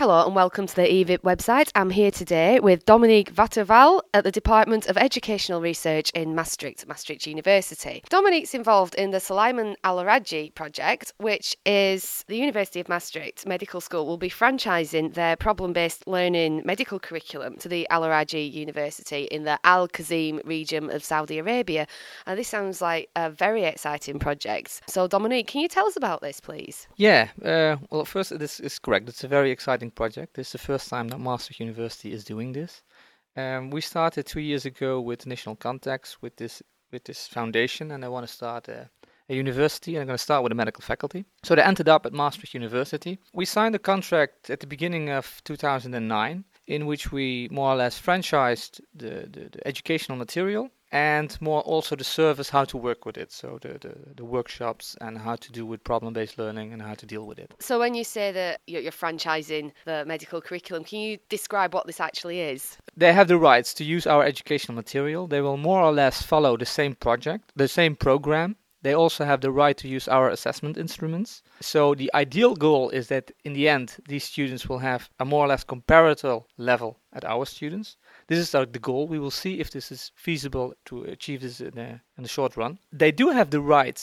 Hello and welcome to the EVIP website. I'm here today with Dominique Waterval at the Department of Educational Research in Maastricht, Maastricht University. Dominique's involved in the Suleiman Al Rajhi project, which is the University of Maastricht Medical School will be franchising their problem-based learning medical curriculum to the Al Rajhi University in the Al-Qassim region of Saudi Arabia. And this sounds like a very exciting project. So Dominique, can you tell us about this, please? Yeah, uh, well, first, this is correct. It's a very exciting project. This is the first time that Maastricht University is doing this. Um, we started two years ago with National Contacts with this with this foundation, and I want to start a, a university. And I'm going to start with a medical faculty. So they ended up at Maastricht University. We signed a contract at the beginning of 2009, in which we more or less franchised the, the, the educational material and more also the service how to work with it. So the, the, the workshops and how to do with problem-based learning and how to deal with it. So when you say that you're, you're franchising the medical curriculum can you describe what this actually is? They have the rights to use our educational material. They will more or less follow the same project the same program. They also have the right to use our assessment instruments. So the ideal goal is that in the end, these students will have a more or less comparable level at our students. This is our, the goal. We will see if this is feasible to achieve this in, in the short run. They do have the right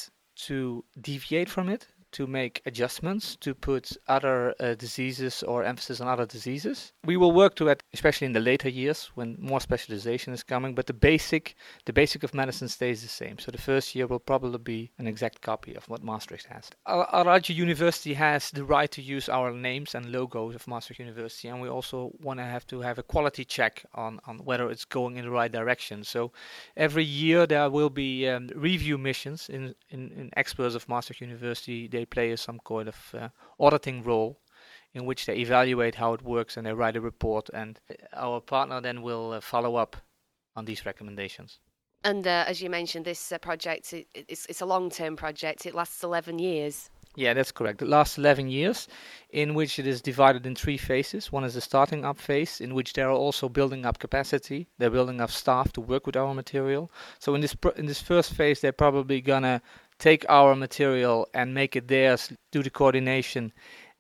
to deviate from it to make adjustments to put other uh, diseases or emphasis on other diseases. We will work to that, especially in the later years when more specialization is coming. But the basic, the basic of medicine stays the same. So the first year will probably be an exact copy of what Maastricht has. Al Rajhi University has the right to use our names and logos of Maastricht University, and we also want to have to have a quality check on on whether it's going in the right direction. So every year there will be um, review missions in, in, in experts of Maastricht University they play some kind of uh, auditing role in which they evaluate how it works and they write a report and our partner then will uh, follow up on these recommendations. And uh, as you mentioned, this uh, project it, it's, it's a long-term project. It lasts 11 years. Yeah, that's correct. The last 11 years, in which it is divided in three phases. One is the starting up phase, in which they are also building up capacity. They're building up staff to work with our material. So in this in this first phase, they're probably gonna take our material and make it theirs, do the coordination,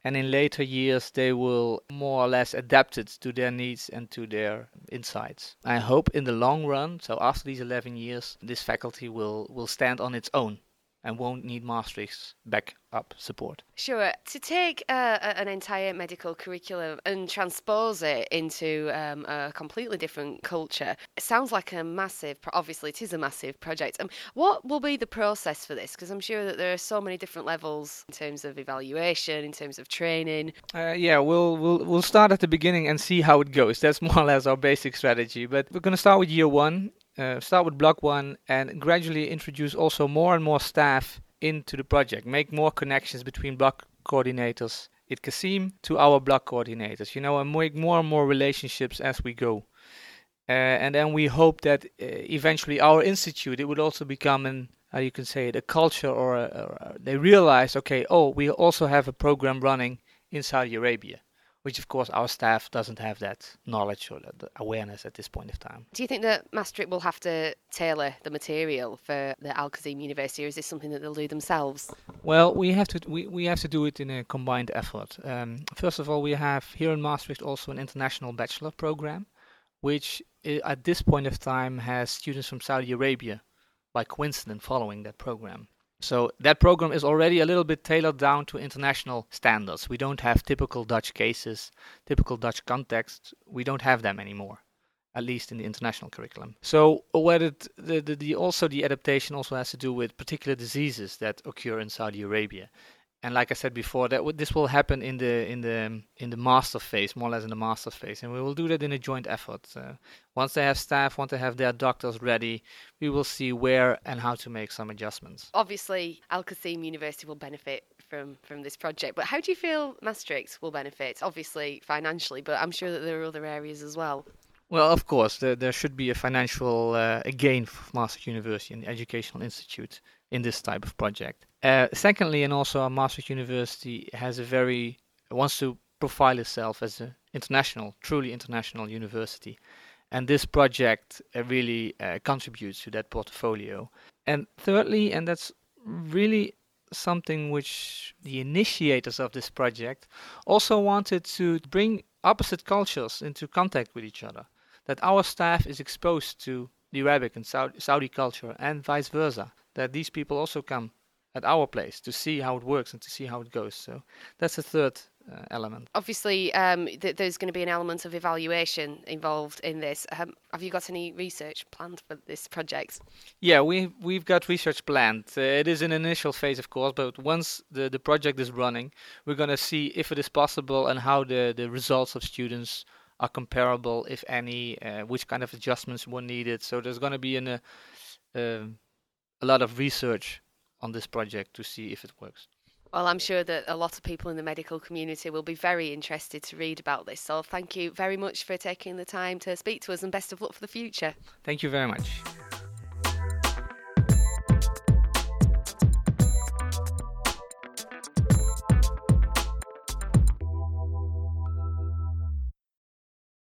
and in later years they will more or less adapt it to their needs and to their insights. I hope in the long run, so after these 11 years, this faculty will, will stand on its own and won't need Maastricht's backup support. Sure. To take uh, an entire medical curriculum and transpose it into um, a completely different culture sounds like a massive, obviously, it is a massive project. Um, what will be the process for this? Because I'm sure that there are so many different levels in terms of evaluation, in terms of training. Uh, yeah, we'll, we'll, we'll start at the beginning and see how it goes. That's more or less our basic strategy. But we're going to start with year one uh, start with block one and gradually introduce also more and more staff into the project. Make more connections between block coordinators at Qassim to our block coordinators, you know, and make more and more relationships as we go. Uh, and then we hope that uh, eventually our institute it would also become an how you can say it a culture or, a, or a, they realize okay oh we also have a program running in Saudi Arabia which of course our staff doesn't have that knowledge or that awareness at this point of time. Do you think that Maastricht will have to tailor the material for the Al Qassim University, or is this something that they'll do themselves? Well, we have to we, we have to do it in a combined effort. Um, first of all, we have here in Maastricht also an international bachelor program, which at this point of time has students from Saudi Arabia by coincidence following that program. So that program is already a little bit tailored down to international standards. We don't have typical Dutch cases, typical Dutch contexts. We don't have them anymore, at least in the international curriculum. So whether the, the, the also the adaptation also has to do with particular diseases that occur in Saudi Arabia and like I said before, that w- this will happen in the in the in the master phase, more or less in the master phase, and we will do that in a joint effort. Uh, once they have staff, once they have their doctors ready, we will see where and how to make some adjustments. Obviously, Al Qassim University will benefit from from this project, but how do you feel Maastricht will benefit? Obviously, financially, but I'm sure that there are other areas as well. Well, of course, there, there should be a financial uh, gain for Maastricht University and the Educational Institute in this type of project. Uh, secondly, and also our Maastricht University has a very wants to profile itself as an international, truly international university, and this project uh, really uh, contributes to that portfolio. And thirdly, and that's really something which the initiators of this project also wanted to bring opposite cultures into contact with each other. That our staff is exposed to the Arabic and Saudi culture and vice versa. That these people also come at our place to see how it works and to see how it goes. So that's the third uh, element. Obviously, um, th- there's going to be an element of evaluation involved in this. Um, have you got any research planned for this project? Yeah, we we've got research planned. Uh, it is an initial phase, of course, but once the the project is running, we're going to see if it is possible and how the the results of students are comparable, if any, uh, which kind of adjustments were needed. So there's going to be an, uh, um, a lot of research on this project to see if it works. Well, I'm sure that a lot of people in the medical community will be very interested to read about this. So, thank you very much for taking the time to speak to us and best of luck for the future. Thank you very much.